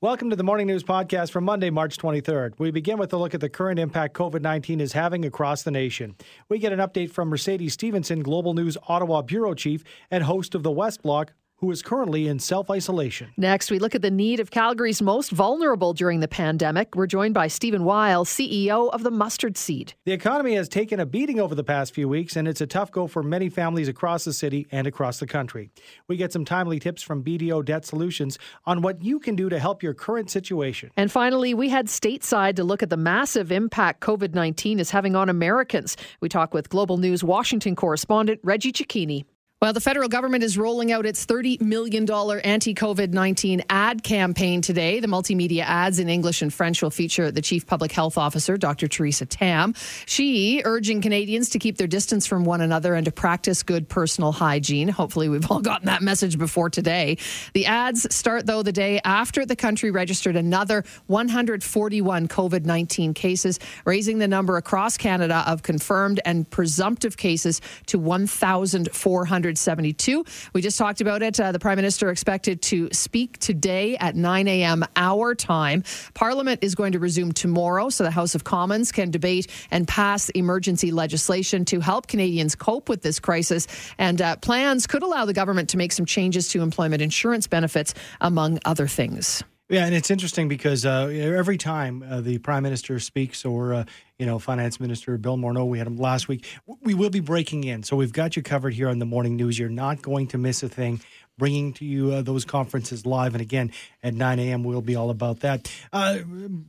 Welcome to the Morning News Podcast for Monday, March 23rd. We begin with a look at the current impact COVID 19 is having across the nation. We get an update from Mercedes Stephenson, Global News Ottawa Bureau Chief and host of the West Block, who is currently in self isolation. Next, we look at the need of Calgary's most vulnerable during the pandemic. We're joined by Stephen Wile, CEO of the Mustard Seed. The economy has taken a beating over the past few weeks, and it's a tough go for many families across the city and across the country. We get some timely tips from BDO Debt Solutions on what you can do to help your current situation. And finally, we head stateside to look at the massive impact COVID 19 is having on Americans. We talk with Global News Washington correspondent Reggie Cecchini. Well, the federal government is rolling out its $30 million anti COVID 19 ad campaign today. The multimedia ads in English and French will feature the Chief Public Health Officer, Dr. Theresa Tam. She urging Canadians to keep their distance from one another and to practice good personal hygiene. Hopefully, we've all gotten that message before today. The ads start, though, the day after the country registered another 141 COVID 19 cases, raising the number across Canada of confirmed and presumptive cases to 1,400. 172. We just talked about it. Uh, the Prime Minister expected to speak today at 9 a.m. our time. Parliament is going to resume tomorrow, so the House of Commons can debate and pass emergency legislation to help Canadians cope with this crisis. And uh, plans could allow the government to make some changes to employment insurance benefits, among other things. Yeah, and it's interesting because uh, every time uh, the prime minister speaks, or uh, you know, finance minister Bill Morneau, we had him last week. We will be breaking in, so we've got you covered here on the morning news. You're not going to miss a thing. Bringing to you uh, those conferences live, and again at 9 a.m. we'll be all about that. Uh,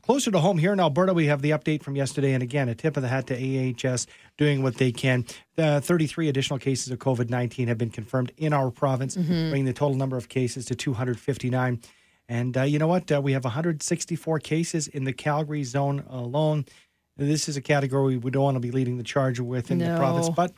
closer to home here in Alberta, we have the update from yesterday, and again a tip of the hat to AHS doing what they can. 33 additional cases of COVID 19 have been confirmed in our province, mm-hmm. bringing the total number of cases to 259. And uh, you know what? Uh, we have 164 cases in the Calgary zone alone. This is a category we don't want to be leading the charge with in no. the province, but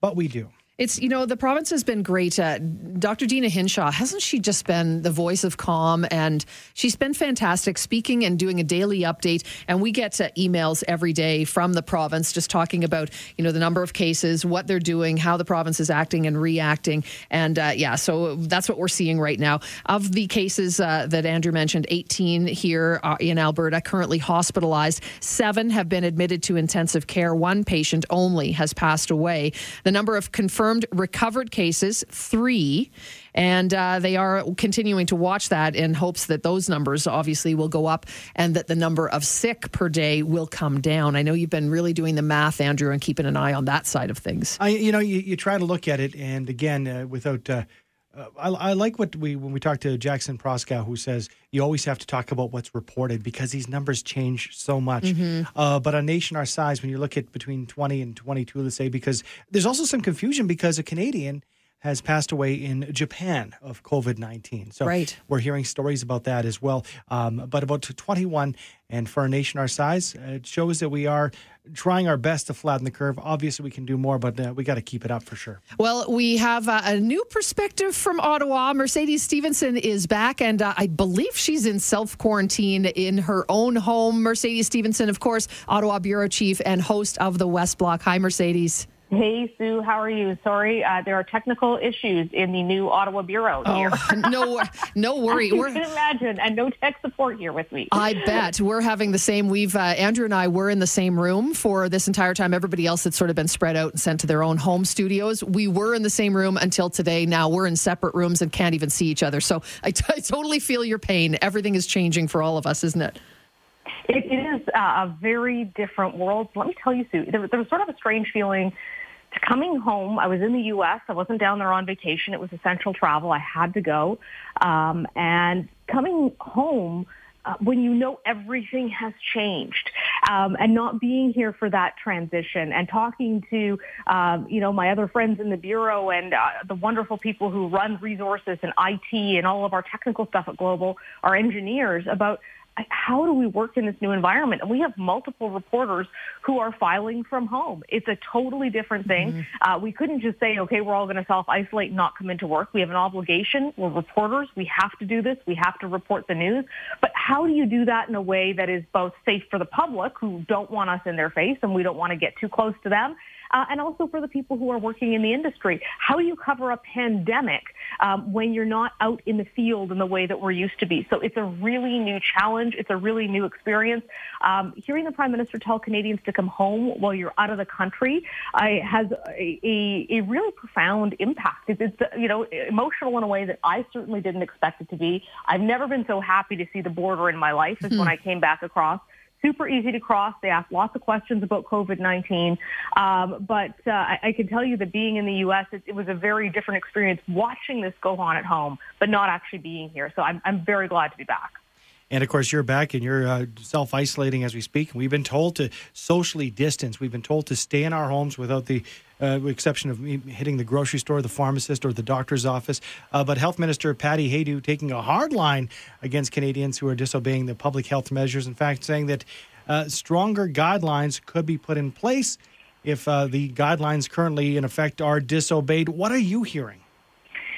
but we do. It's, you know, the province has been great. Uh, Dr. Deena Hinshaw, hasn't she just been the voice of calm? And she's been fantastic speaking and doing a daily update. And we get uh, emails every day from the province just talking about, you know, the number of cases, what they're doing, how the province is acting and reacting. And uh, yeah, so that's what we're seeing right now. Of the cases uh, that Andrew mentioned, 18 here uh, in Alberta currently hospitalized, seven have been admitted to intensive care. One patient only has passed away. The number of confirmed confirmed recovered cases, three. And uh, they are continuing to watch that in hopes that those numbers obviously will go up and that the number of sick per day will come down. I know you've been really doing the math, Andrew, and keeping an eye on that side of things. I, you know, you, you try to look at it, and again, uh, without. Uh, uh, I, I, like what we when we talk to Jackson Proskow, who says you always have to talk about what's reported because these numbers change so much. Mm-hmm. Uh, but a nation our size, when you look at between 20 and 22, let's say, because there's also some confusion because a Canadian has passed away in Japan of COVID 19. So right. we're hearing stories about that as well. Um, but about 21, and for a nation our size, it shows that we are trying our best to flatten the curve. Obviously, we can do more, but uh, we got to keep it up for sure. Well, we have uh, a new perspective from Ottawa. Mercedes Stephenson is back, and uh, I believe she's in self quarantine in her own home. Mercedes Stephenson, of course, Ottawa Bureau Chief and host of the West Block. Hi, Mercedes. Hey, Sue, how are you? Sorry, uh, there are technical issues in the new Ottawa Bureau here. Oh, no, no worry. you can imagine, and no tech support here with me. I bet. We're having the same. We've, uh, Andrew and I were in the same room for this entire time. Everybody else had sort of been spread out and sent to their own home studios. We were in the same room until today. Now we're in separate rooms and can't even see each other. So I, t- I totally feel your pain. Everything is changing for all of us, isn't it? It is uh, a very different world. Let me tell you, Sue, there, there was sort of a strange feeling coming home, I was in the U.S. I wasn't down there on vacation. It was essential travel. I had to go. Um, and coming home, uh, when you know everything has changed um, and not being here for that transition and talking to um, you know my other friends in the bureau and uh, the wonderful people who run resources and IT and all of our technical stuff at Global, our engineers about how do we work in this new environment? And we have multiple reporters who are filing from home. It's a totally different thing. Mm-hmm. Uh, we couldn't just say, okay, we're all going to self-isolate and not come into work. We have an obligation. We're reporters. We have to do this. We have to report the news. But how do you do that in a way that is both safe for the public who don't want us in their face and we don't want to get too close to them uh, and also for the people who are working in the industry. How do you cover a pandemic um, when you're not out in the field in the way that we're used to be. So it's a really new challenge. It's a really new experience. Um, hearing the Prime Minister tell Canadians to come home while you're out of the country uh, has a, a, a, really profound impact. It's, it's, you know, emotional in a way that I certainly didn't expect it to be. I've never been so happy to see the border in my life as mm-hmm. when I came back across super easy to cross. They ask lots of questions about COVID-19. Um, but uh, I, I, can tell you that being in the U.S., it, it, was a very different experience watching this go on at home, but not actually being here. So I'm, I'm very glad to be back. And of course, you're back and you're uh, self isolating as we speak. We've been told to socially distance. We've been told to stay in our homes without the uh, exception of hitting the grocery store, the pharmacist, or the doctor's office. Uh, but Health Minister Patty Hajdu taking a hard line against Canadians who are disobeying the public health measures. In fact, saying that uh, stronger guidelines could be put in place if uh, the guidelines currently in effect are disobeyed. What are you hearing?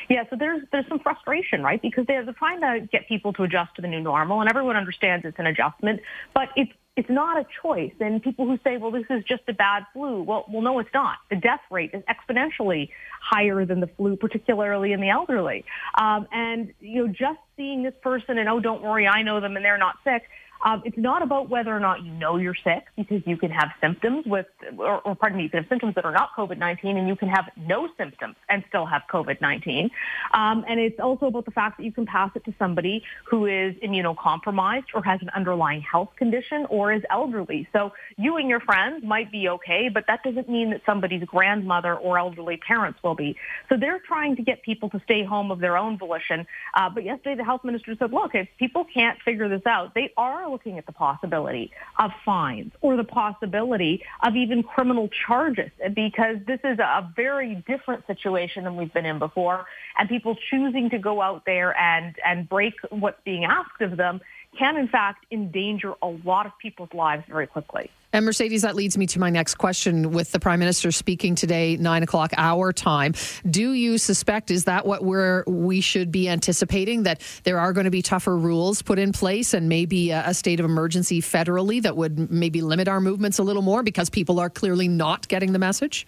Yeah, so there's there's some frustration, right? Because they're trying to get people to adjust to the new normal, and everyone understands it's an adjustment, but it's it's not a choice. And people who say, well, this is just a bad flu, well, well, no, it's not. The death rate is exponentially higher than the flu, particularly in the elderly. Um, and you know, just seeing this person and oh, don't worry, I know them and they're not sick um, it's not about whether or not you know you're sick because you can have symptoms with, or, or pardon me, you can have symptoms that are not COVID-19 and you can have no symptoms and still have COVID-19. Um, and it's also about the fact that you can pass it to somebody who is immunocompromised or has an underlying health condition or is elderly. So you and your friends might be okay, but that doesn't mean that somebody's grandmother or elderly parents will be. So they're trying to get people to stay home of their own volition. Uh, but yesterday the health minister said, look, if people can't figure this out, they are looking at the possibility of fines or the possibility of even criminal charges because this is a very different situation than we've been in before. And people choosing to go out there and, and break what's being asked of them can in fact endanger a lot of people's lives very quickly. And Mercedes, that leads me to my next question. With the Prime Minister speaking today, nine o'clock our time, do you suspect is that what we're we should be anticipating that there are going to be tougher rules put in place and maybe a, a state of emergency federally that would maybe limit our movements a little more because people are clearly not getting the message?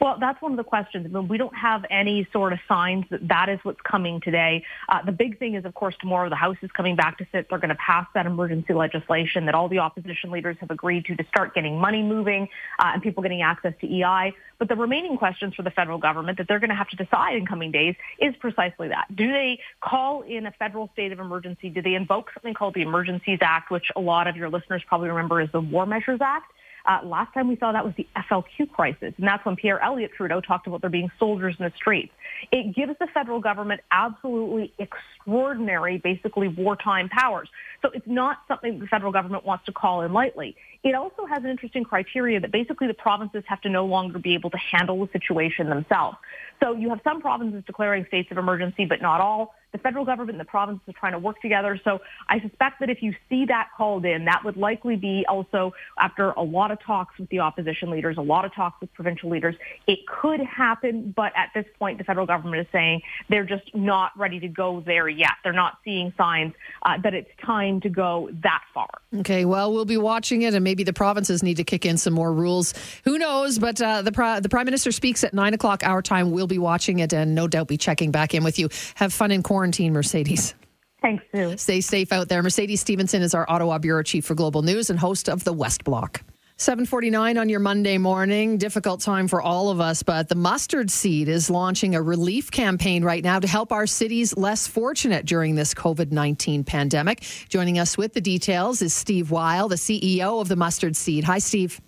Well, that's one of the questions. I mean, we don't have any sort of signs that that is what's coming today. Uh, the big thing is, of course, tomorrow the House is coming back to sit. They're going to pass that emergency legislation that all the opposition leaders have agreed to to start getting money moving uh, and people getting access to EI. But the remaining questions for the federal government that they're going to have to decide in coming days is precisely that. Do they call in a federal state of emergency? Do they invoke something called the Emergencies Act, which a lot of your listeners probably remember as the War Measures Act? Uh, last time we saw that was the FLQ crisis, and that's when Pierre Elliott Trudeau talked about there being soldiers in the streets. It gives the federal government absolutely extraordinary, basically wartime powers. So it's not something the federal government wants to call in lightly. It also has an interesting criteria that basically the provinces have to no longer be able to handle the situation themselves. So you have some provinces declaring states of emergency, but not all the federal government and the provinces are trying to work together. So I suspect that if you see that called in, that would likely be also after a lot of talks with the opposition leaders, a lot of talks with provincial leaders. It could happen, but at this point, the federal government is saying they're just not ready to go there yet. They're not seeing signs uh, that it's time to go that far. Okay, well, we'll be watching it, and maybe the provinces need to kick in some more rules. Who knows? But uh, the, the prime minister speaks at nine o'clock our time. We'll be watching it, and no doubt be checking back in with you. Have fun in quarantine quarantine, Mercedes. Thanks, Sue. Stay safe out there. Mercedes Stephenson is our Ottawa Bureau Chief for Global News and host of the West Block. 749 on your Monday morning. Difficult time for all of us, but the Mustard Seed is launching a relief campaign right now to help our cities less fortunate during this COVID 19 pandemic. Joining us with the details is Steve Wile, the CEO of the Mustard Seed. Hi, Steve.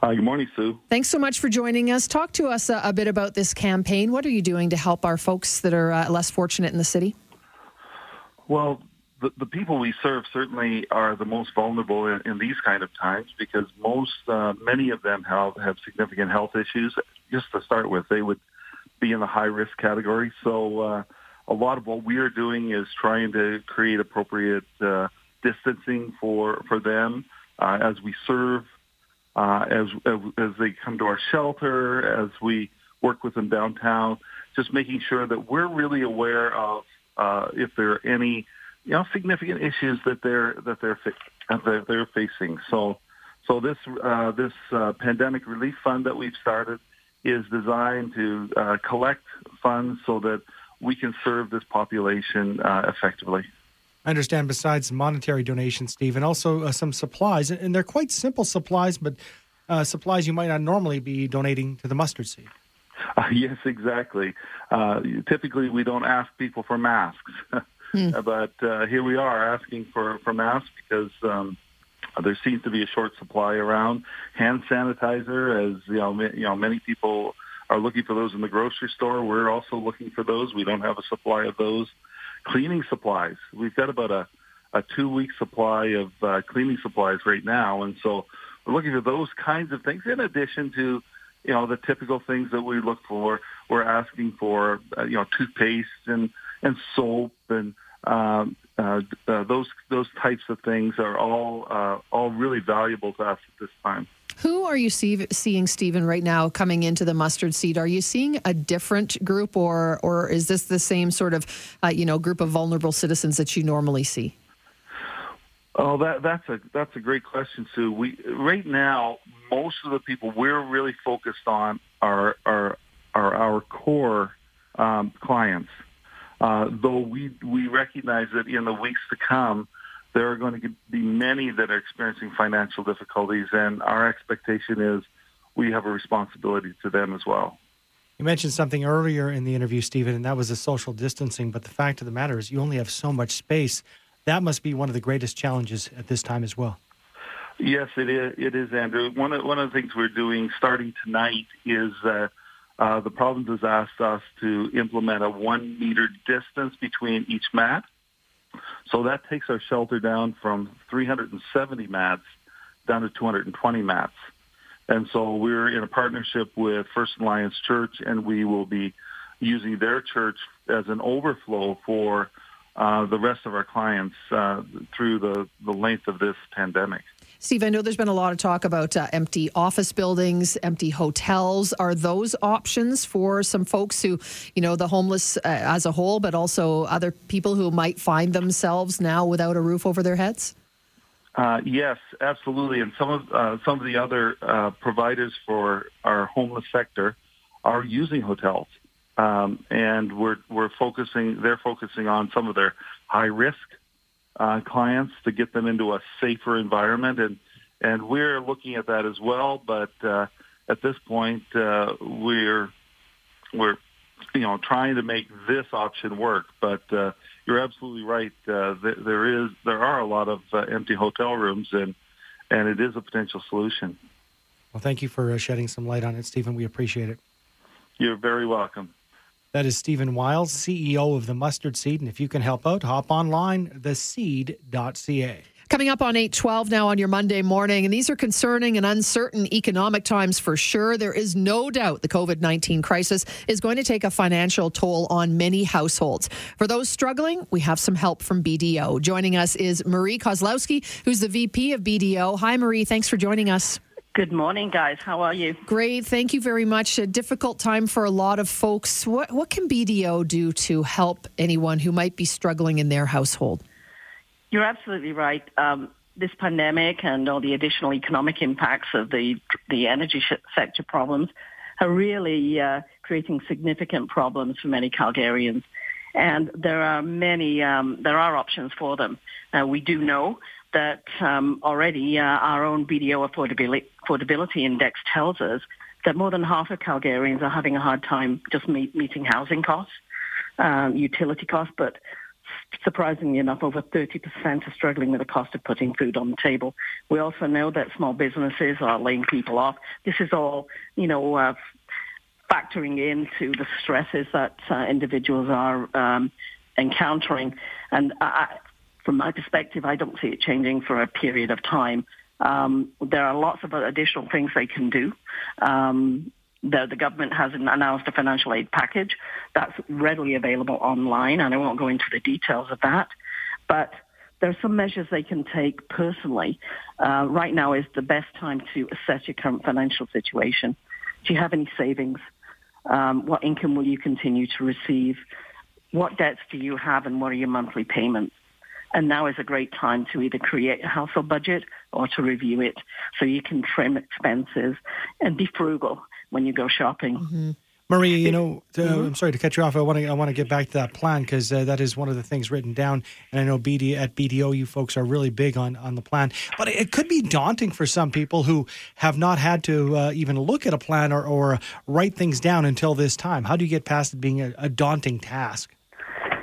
Hi, good morning, Sue. Thanks so much for joining us. Talk to us a, a bit about this campaign. What are you doing to help our folks that are uh, less fortunate in the city? Well, the, the people we serve certainly are the most vulnerable in, in these kind of times because most, uh, many of them have, have significant health issues. Just to start with, they would be in the high risk category. So uh, a lot of what we are doing is trying to create appropriate uh, distancing for, for them uh, as we serve uh, as, as they come to our shelter, as we work with them downtown, just making sure that we're really aware of uh, if there are any you know significant issues that they're that they're that they're facing. So so this uh, this uh, pandemic relief fund that we've started is designed to uh, collect funds so that we can serve this population uh, effectively. I understand besides monetary donations, Steve, and also uh, some supplies, and they're quite simple supplies, but uh, supplies you might not normally be donating to the mustard seed. Uh, yes, exactly. Uh, typically, we don't ask people for masks, mm. but uh, here we are asking for, for masks because um, there seems to be a short supply around. Hand sanitizer, as you know, you know, many people are looking for those in the grocery store. We're also looking for those. We don't have a supply of those. Cleaning supplies. We've got about a, a two-week supply of uh, cleaning supplies right now, and so we're looking for those kinds of things in addition to you know, the typical things that we look for. We're asking for, uh, you know, toothpaste and, and soap and um, uh, uh, those those types of things are all uh, all really valuable to us at this time. Who are you see, seeing, Stephen, right now coming into the mustard seed? Are you seeing a different group, or or is this the same sort of uh, you know group of vulnerable citizens that you normally see? Oh, that that's a that's a great question, Sue. We right now most of the people we're really focused on are are are our core um, clients. Uh, though we we recognize that in the weeks to come, there are going to be many that are experiencing financial difficulties, and our expectation is we have a responsibility to them as well. You mentioned something earlier in the interview, Stephen, and that was the social distancing. But the fact of the matter is, you only have so much space that must be one of the greatest challenges at this time as well. Yes, it is. It is, Andrew. One of one of the things we're doing starting tonight is uh, uh, the province has asked us to implement a one meter distance between each mat. So that takes our shelter down from 370 mats down to 220 mats. And so we're in a partnership with First Alliance Church, and we will be using their church as an overflow for uh, the rest of our clients uh, through the, the length of this pandemic. Steve, I know there's been a lot of talk about uh, empty office buildings, empty hotels. Are those options for some folks who, you know, the homeless uh, as a whole, but also other people who might find themselves now without a roof over their heads? Uh, yes, absolutely. And some of uh, some of the other uh, providers for our homeless sector are using hotels um, and we're we're focusing. They're focusing on some of their high risk uh, clients to get them into a safer environment, and and we're looking at that as well. But uh, at this point, uh, we're we're you know trying to make this option work. But uh, you're absolutely right. Uh, th- there is there are a lot of uh, empty hotel rooms, and and it is a potential solution. Well, thank you for uh, shedding some light on it, Stephen. We appreciate it. You're very welcome. That is Stephen Wiles, CEO of the Mustard Seed. And if you can help out, hop online, theseed.ca. Coming up on 812 now on your Monday morning, and these are concerning and uncertain economic times for sure. There is no doubt the COVID 19 crisis is going to take a financial toll on many households. For those struggling, we have some help from BDO. Joining us is Marie Kozlowski, who's the VP of BDO. Hi, Marie. Thanks for joining us. Good morning, guys. How are you? Great. Thank you very much. A difficult time for a lot of folks. What, what can BDO do to help anyone who might be struggling in their household? You're absolutely right. Um, this pandemic and all the additional economic impacts of the the energy sector problems are really uh, creating significant problems for many Calgarians. And there are many, um, there are options for them. Uh, we do know that um, already uh, our own BDO affordability, affordability index tells us that more than half of Calgarians are having a hard time just meet, meeting housing costs, um, utility costs, but surprisingly enough, over 30% are struggling with the cost of putting food on the table. We also know that small businesses are laying people off. This is all, you know, uh, factoring into the stresses that uh, individuals are um, encountering. And I, from my perspective, I don't see it changing for a period of time. Um, there are lots of additional things they can do. Um, the, the, government has announced a financial aid package that's readily available online, and I won't go into the details of that. But there are some measures they can take personally. Uh, right now is the best time to assess your current financial situation. Do you have any savings? Um, what income will you continue to receive? What debts do you have, and what are your monthly payments? And now is a great time to either create a household budget or to review it so you can trim expenses and be frugal when you go shopping. Mm-hmm. Maria, you know, uh, mm-hmm. I'm sorry to cut you off. I want to I want to get back to that plan because uh, that is one of the things written down. And I know BD at BDO, you folks are really big on on the plan, but it could be daunting for some people who have not had to uh, even look at a plan or, or write things down until this time. How do you get past it being a, a daunting task?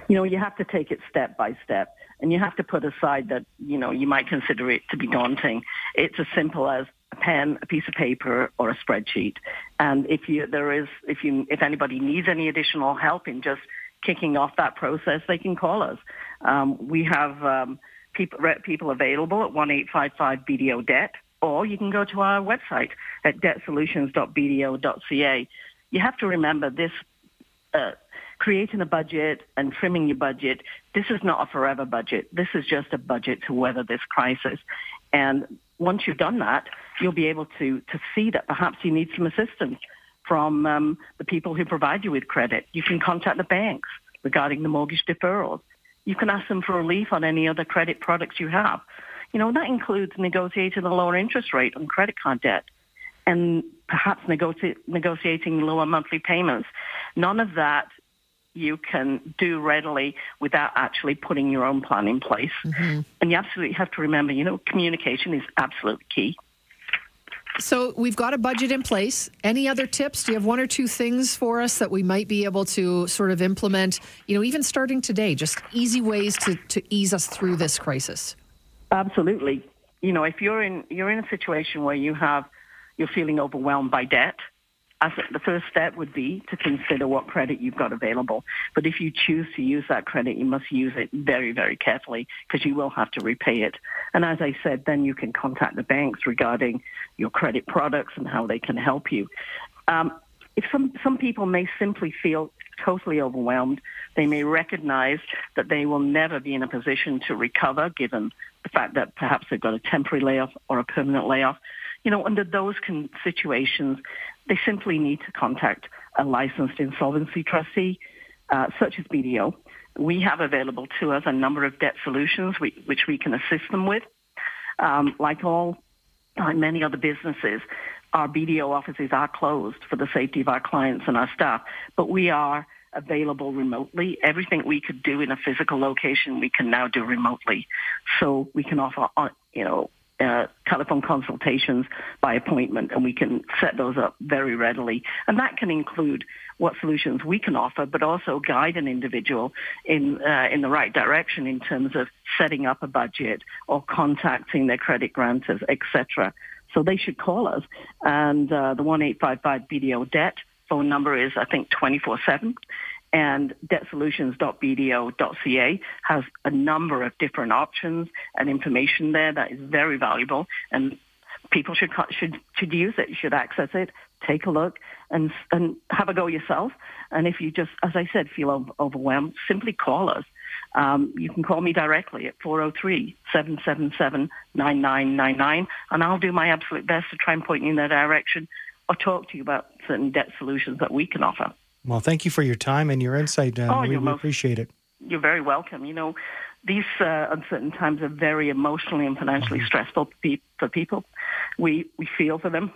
You know, you have to take it step by step and you have to put aside that you know you might consider it to be daunting. It's as simple as a pen, a piece of paper, or a spreadsheet. And if you there is if you if anybody needs any additional help in just kicking off that process, they can call us. Um, we have um, people people available at one eight five five BDO debt, or you can go to our website at debtsolutions.bdo.ca. You have to remember this. Uh, creating a budget and trimming your budget, this is not a forever budget. This is just a budget to weather this crisis. And once you've done that, you'll be able to, to see that perhaps you need some assistance from um, the people who provide you with credit. You can contact the banks regarding the mortgage deferrals. You can ask them for relief on any other credit products you have. You know, that includes negotiating a lower interest rate on credit card debt and perhaps negotiate, negotiating lower monthly payments. None of that you can do readily without actually putting your own plan in place. Mm-hmm. And you absolutely have to remember, you know, communication is absolutely key. So we've got a budget in place. Any other tips? Do you have one or two things for us that we might be able to sort of implement, you know, even starting today, just easy ways to, to ease us through this crisis? Absolutely. You know, if you're in you're in a situation where you have you're feeling overwhelmed by debt, I think the first step would be to consider what credit you've got available. But if you choose to use that credit, you must use it very, very carefully because you will have to repay it. And as I said, then you can contact the banks regarding your credit products and how they can help you. Um, if some, some people may simply feel totally overwhelmed, they may recognize that they will never be in a position to recover given the fact that perhaps they've got a temporary layoff or a permanent layoff. You know, under those con- situations, they simply need to contact a licensed insolvency trustee, uh, such as BDO. We have available to us a number of debt solutions we, which we can assist them with. Um, like all, like many other businesses, our BDO offices are closed for the safety of our clients and our staff, but we are available remotely. Everything we could do in a physical location, we can now do remotely. So we can offer, uh, you know, uh, telephone consultations by appointment, and we can set those up very readily. And that can include what solutions we can offer, but also guide an individual in uh, in the right direction in terms of setting up a budget or contacting their credit grantors, etc. So they should call us, and uh, the one eight five five BDO debt phone number is I think twenty four seven and debtsolutions.bdo.ca has a number of different options and information there that is very valuable and people should should should use it should access it take a look and and have a go yourself and if you just as i said feel overwhelmed simply call us um, you can call me directly at 403-777-9999 and I'll do my absolute best to try and point you in that direction or talk to you about certain debt solutions that we can offer. Well, thank you for your time and your insight. Oh, we, we appreciate it. You're very welcome. You know, these uh, uncertain times are very emotionally and financially mm-hmm. stressful for people. We we feel for them.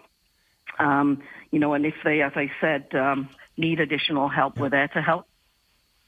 Um, you know, and if they, as I said, um, need additional help, yeah. we're there to help.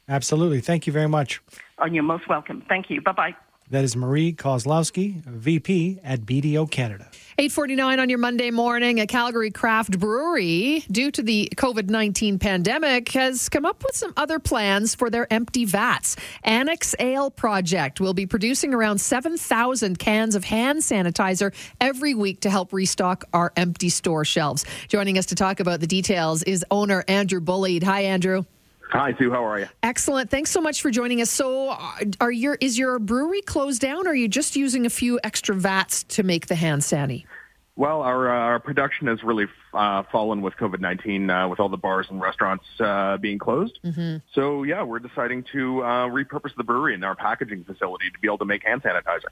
Absolutely. Thank you very much. And you're most welcome. Thank you. Bye bye. That is Marie Kozlowski, VP at BDO Canada. 849 on your Monday morning. A Calgary craft brewery, due to the COVID 19 pandemic, has come up with some other plans for their empty vats. Annex Ale Project will be producing around 7,000 cans of hand sanitizer every week to help restock our empty store shelves. Joining us to talk about the details is owner Andrew Bullied. Hi, Andrew. Hi, Sue. How are you? Excellent. Thanks so much for joining us. So, uh, are your is your brewery closed down, or are you just using a few extra vats to make the hand sanny? Well, our, uh, our production has really uh, fallen with COVID nineteen, uh, with all the bars and restaurants uh, being closed. Mm-hmm. So, yeah, we're deciding to uh, repurpose the brewery and our packaging facility to be able to make hand sanitizer.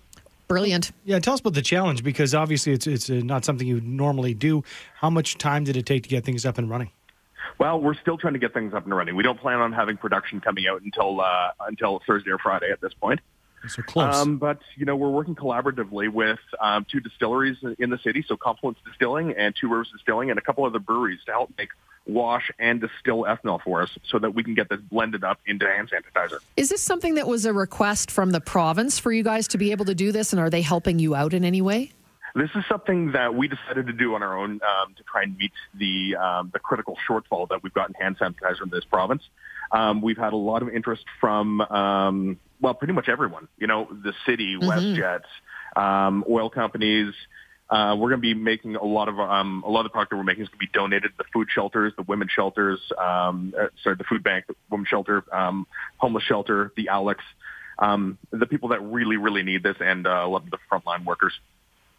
Brilliant. Yeah, tell us about the challenge because obviously it's it's not something you normally do. How much time did it take to get things up and running? Well, we're still trying to get things up and running. We don't plan on having production coming out until uh, until Thursday or Friday at this point. So close. Um, but you know, we're working collaboratively with um, two distilleries in the city, so Confluence Distilling and Two Rivers Distilling, and a couple other breweries to help make wash and distill ethanol for us so that we can get this blended up into hand sanitizer. Is this something that was a request from the province for you guys to be able to do this? And are they helping you out in any way? This is something that we decided to do on our own um, to try and meet the um, the critical shortfall that we've got in hand sanitizer in this province. Um, we've had a lot of interest from um, well, pretty much everyone. You know, the city, mm-hmm. WestJet, um, oil companies. Uh, we're going to be making a lot of um, a lot of the product that we're making is going to be donated to the food shelters, the women's shelters, um, uh, sorry, the food bank, the women's shelter, um, homeless shelter, the Alex, um, the people that really, really need this, and uh, a lot of the frontline workers.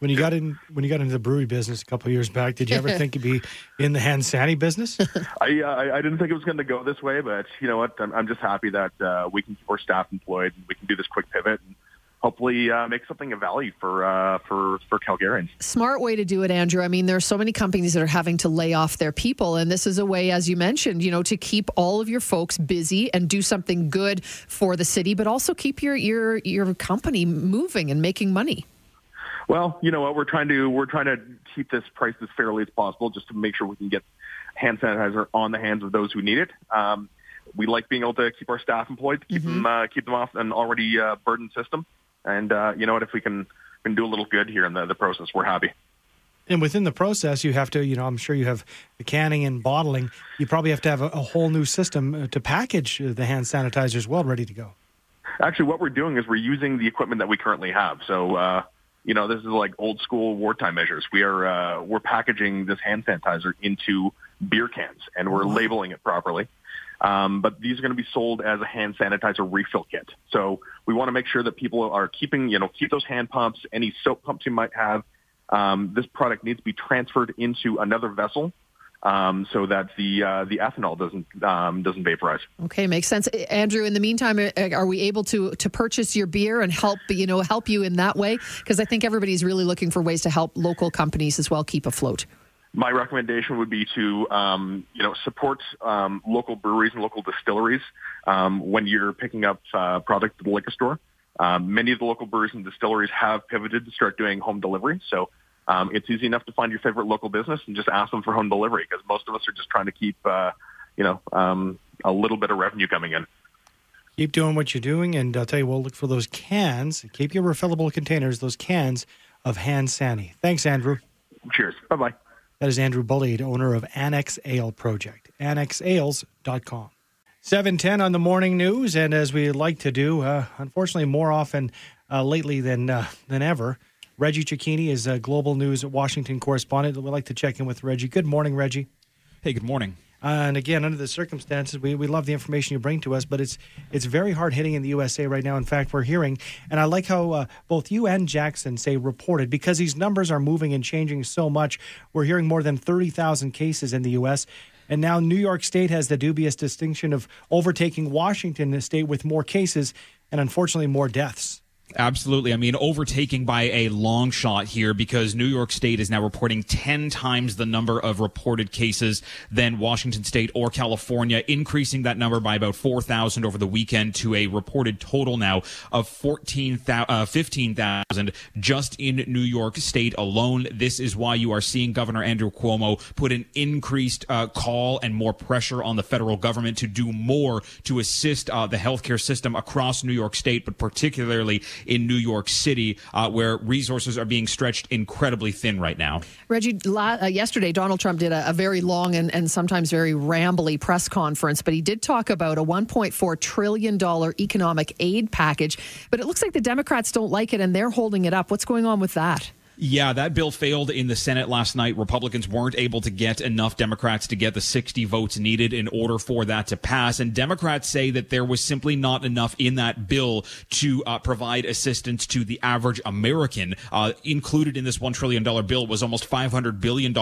When you got in, when you got into the brewery business a couple of years back, did you ever think you'd be in the hand sanny business? I, uh, I didn't think it was going to go this way, but you know what? I'm, I'm just happy that uh, we can keep our staff employed and we can do this quick pivot and hopefully uh, make something of value for uh, for for Calgarians. Smart way to do it, Andrew. I mean, there are so many companies that are having to lay off their people, and this is a way, as you mentioned, you know, to keep all of your folks busy and do something good for the city, but also keep your your your company moving and making money. Well, you know what? We're trying to we're trying to keep this price as fairly as possible, just to make sure we can get hand sanitizer on the hands of those who need it. Um, we like being able to keep our staff employed, to keep mm-hmm. them uh, keep them off an already uh, burdened system. And uh, you know what? If we can, can do a little good here in the, the process, we're happy. And within the process, you have to, you know, I'm sure you have the canning and bottling. You probably have to have a, a whole new system uh, to package the hand sanitizers well, ready to go. Actually, what we're doing is we're using the equipment that we currently have. So, uh, you know, this is like old school wartime measures. We are uh, we're packaging this hand sanitizer into beer cans and we're labeling it properly. Um, but these are going to be sold as a hand sanitizer refill kit. So we want to make sure that people are keeping, you know, keep those hand pumps, any soap pumps you might have. Um, this product needs to be transferred into another vessel um, so that the uh, the ethanol doesn't um, doesn't vaporize. Okay, makes sense. Andrew, in the meantime, uh, are we able to to purchase your beer and help you know help you in that way? Because I think everybody's really looking for ways to help local companies as well keep afloat. My recommendation would be to um, you know support um, local breweries and local distilleries um, when you're picking up uh, product at the liquor store. Um, many of the local breweries and distilleries have pivoted to start doing home delivery, so um, it's easy enough to find your favorite local business and just ask them for home delivery because most of us are just trying to keep, uh, you know, um, a little bit of revenue coming in. Keep doing what you're doing, and I'll tell you, we'll look for those cans. Keep your refillable containers, those cans of hand sani. Thanks, Andrew. Cheers. Bye bye. That is Andrew Bullied, owner of Annex Ale Project. AnnexAles.com. 710 on the morning news, and as we like to do, uh, unfortunately, more often uh, lately than uh, than ever, Reggie Cecchini is a global news Washington correspondent. We'd like to check in with Reggie. Good morning, Reggie. Hey, good morning. Uh, and again, under the circumstances, we, we love the information you bring to us, but it's it's very hard hitting in the USA right now. In fact, we're hearing, and I like how uh, both you and Jackson say reported because these numbers are moving and changing so much. We're hearing more than 30,000 cases in the U.S. And now New York State has the dubious distinction of overtaking Washington the State with more cases and unfortunately more deaths. Absolutely. I mean, overtaking by a long shot here because New York State is now reporting 10 times the number of reported cases than Washington State or California, increasing that number by about 4,000 over the weekend to a reported total now of 14, uh, 15,000 just in New York State alone. This is why you are seeing Governor Andrew Cuomo put an increased uh, call and more pressure on the federal government to do more to assist uh, the healthcare system across New York State, but particularly in New York City, uh, where resources are being stretched incredibly thin right now. Reggie, uh, yesterday, Donald Trump did a, a very long and, and sometimes very rambly press conference, but he did talk about a $1.4 trillion economic aid package. But it looks like the Democrats don't like it and they're holding it up. What's going on with that? Yeah, that bill failed in the Senate last night. Republicans weren't able to get enough Democrats to get the 60 votes needed in order for that to pass. And Democrats say that there was simply not enough in that bill to uh, provide assistance to the average American. Uh, included in this $1 trillion bill was almost $500 billion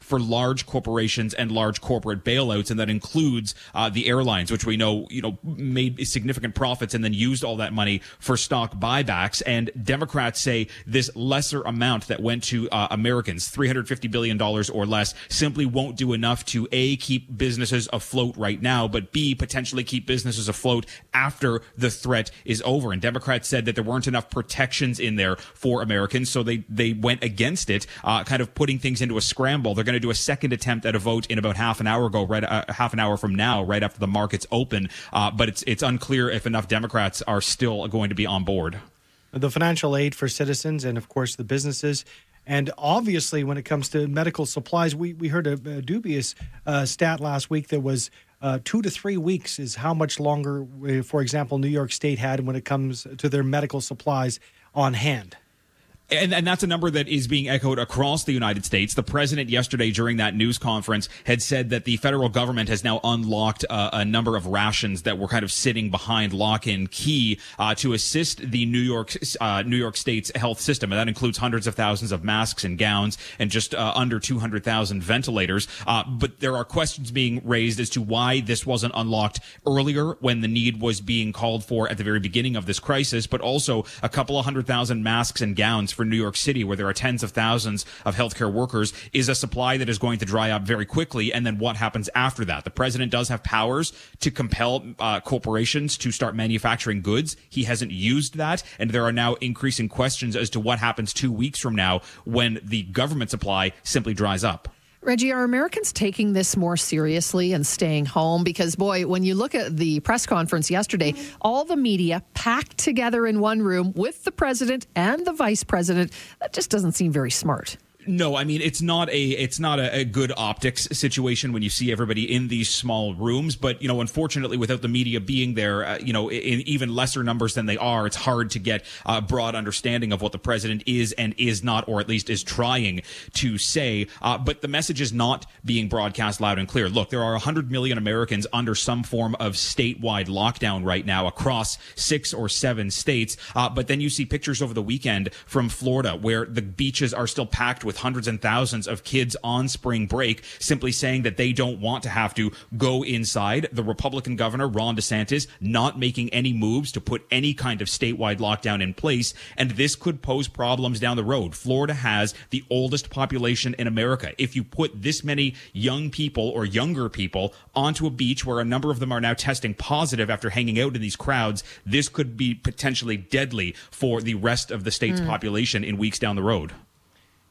for large corporations and large corporate bailouts. And that includes uh, the airlines, which we know, you know, made significant profits and then used all that money for stock buybacks. And Democrats say this lesser amount amount that went to uh, Americans, $350 billion or less, simply won't do enough to A, keep businesses afloat right now, but B, potentially keep businesses afloat after the threat is over. And Democrats said that there weren't enough protections in there for Americans, so they, they went against it, uh, kind of putting things into a scramble. They're going to do a second attempt at a vote in about half an hour ago, right, uh, half an hour from now, right after the markets open. Uh, but it's, it's unclear if enough Democrats are still going to be on board. The financial aid for citizens and, of course, the businesses. And obviously, when it comes to medical supplies, we, we heard a, a dubious uh, stat last week that was uh, two to three weeks is how much longer, uh, for example, New York State had when it comes to their medical supplies on hand. And, and that's a number that is being echoed across the United States. The president yesterday during that news conference had said that the federal government has now unlocked uh, a number of rations that were kind of sitting behind lock and key uh, to assist the New York uh, New York State's health system, and that includes hundreds of thousands of masks and gowns and just uh, under 200,000 ventilators. Uh, but there are questions being raised as to why this wasn't unlocked earlier when the need was being called for at the very beginning of this crisis, but also a couple of hundred thousand masks and gowns for New York City, where there are tens of thousands of healthcare workers, is a supply that is going to dry up very quickly. And then what happens after that? The president does have powers to compel uh, corporations to start manufacturing goods. He hasn't used that. And there are now increasing questions as to what happens two weeks from now when the government supply simply dries up. Reggie, are Americans taking this more seriously and staying home? Because, boy, when you look at the press conference yesterday, all the media packed together in one room with the president and the vice president, that just doesn't seem very smart. No, I mean it's not a it's not a, a, good optics situation when you see everybody in these small rooms. But you know, unfortunately, without the media being there, uh, you know, in even lesser numbers than they are, it's hard to get a broad understanding of what the president is and is not, or at least is trying to say. Uh, but the message is not being broadcast loud and clear. Look, there are 100 million Americans under some form of statewide lockdown right now across six or seven states. Uh, but then you see pictures over the weekend from Florida where the beaches are still packed with with hundreds and thousands of kids on spring break simply saying that they don't want to have to go inside. The Republican governor, Ron DeSantis, not making any moves to put any kind of statewide lockdown in place. And this could pose problems down the road. Florida has the oldest population in America. If you put this many young people or younger people onto a beach where a number of them are now testing positive after hanging out in these crowds, this could be potentially deadly for the rest of the state's mm. population in weeks down the road.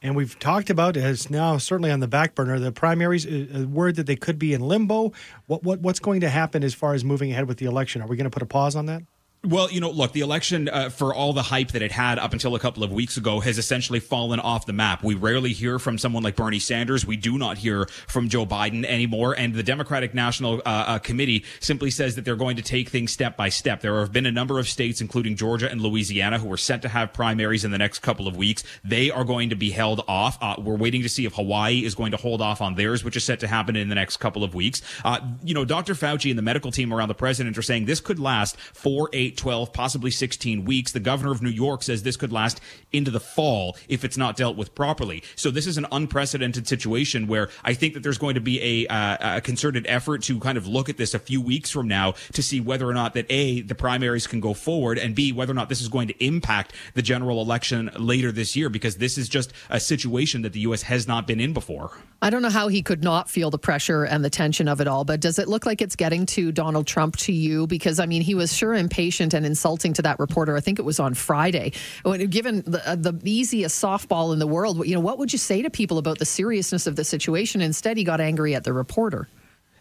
And we've talked about as now certainly on the back burner the primaries. A uh, word that they could be in limbo. What what what's going to happen as far as moving ahead with the election? Are we going to put a pause on that? Well, you know, look, the election, uh, for all the hype that it had up until a couple of weeks ago, has essentially fallen off the map. We rarely hear from someone like Bernie Sanders. We do not hear from Joe Biden anymore. And the Democratic National uh, uh, Committee simply says that they're going to take things step by step. There have been a number of states, including Georgia and Louisiana, who are set to have primaries in the next couple of weeks. They are going to be held off. Uh, we're waiting to see if Hawaii is going to hold off on theirs, which is set to happen in the next couple of weeks. Uh, you know, Dr. Fauci and the medical team around the president are saying this could last four, eight, 12, possibly 16 weeks. The governor of New York says this could last into the fall if it's not dealt with properly. So this is an unprecedented situation where I think that there's going to be a, uh, a concerted effort to kind of look at this a few weeks from now to see whether or not that A, the primaries can go forward and B, whether or not this is going to impact the general election later this year because this is just a situation that the U.S. has not been in before. I don't know how he could not feel the pressure and the tension of it all, but does it look like it's getting to Donald Trump to you? Because, I mean, he was sure impatient and insulting to that reporter. I think it was on Friday. Given the, uh, the easiest softball in the world, you know, what would you say to people about the seriousness of the situation? Instead, he got angry at the reporter.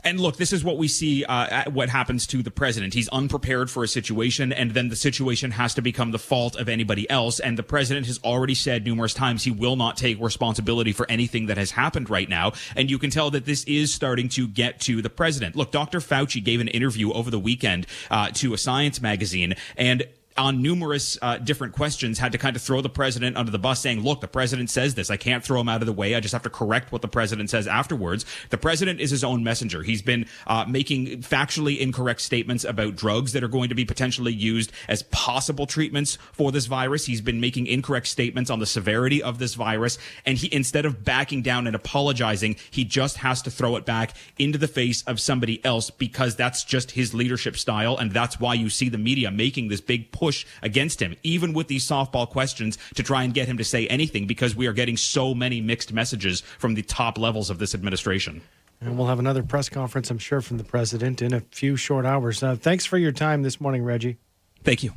And look, this is what we see. Uh, what happens to the president? He's unprepared for a situation, and then the situation has to become the fault of anybody else. And the president has already said numerous times he will not take responsibility for anything that has happened right now. And you can tell that this is starting to get to the president. Look, Dr. Fauci gave an interview over the weekend uh, to a science magazine, and on numerous uh, different questions had to kind of throw the president under the bus saying look the president says this. I can't throw him out of the way. I just have to correct what the president says afterwards. The president is his own messenger. He's been uh, making factually incorrect statements about drugs that are going to be potentially used as possible treatments for this virus. He's been making incorrect statements on the severity of this virus. And he instead of backing down and apologizing he just has to throw it back into the face of somebody else because that's just his leadership style. And that's why you see the media making this big push push against him, even with these softball questions, to try and get him to say anything because we are getting so many mixed messages from the top levels of this administration. And we'll have another press conference, I'm sure, from the president in a few short hours. Uh, thanks for your time this morning, Reggie. Thank you.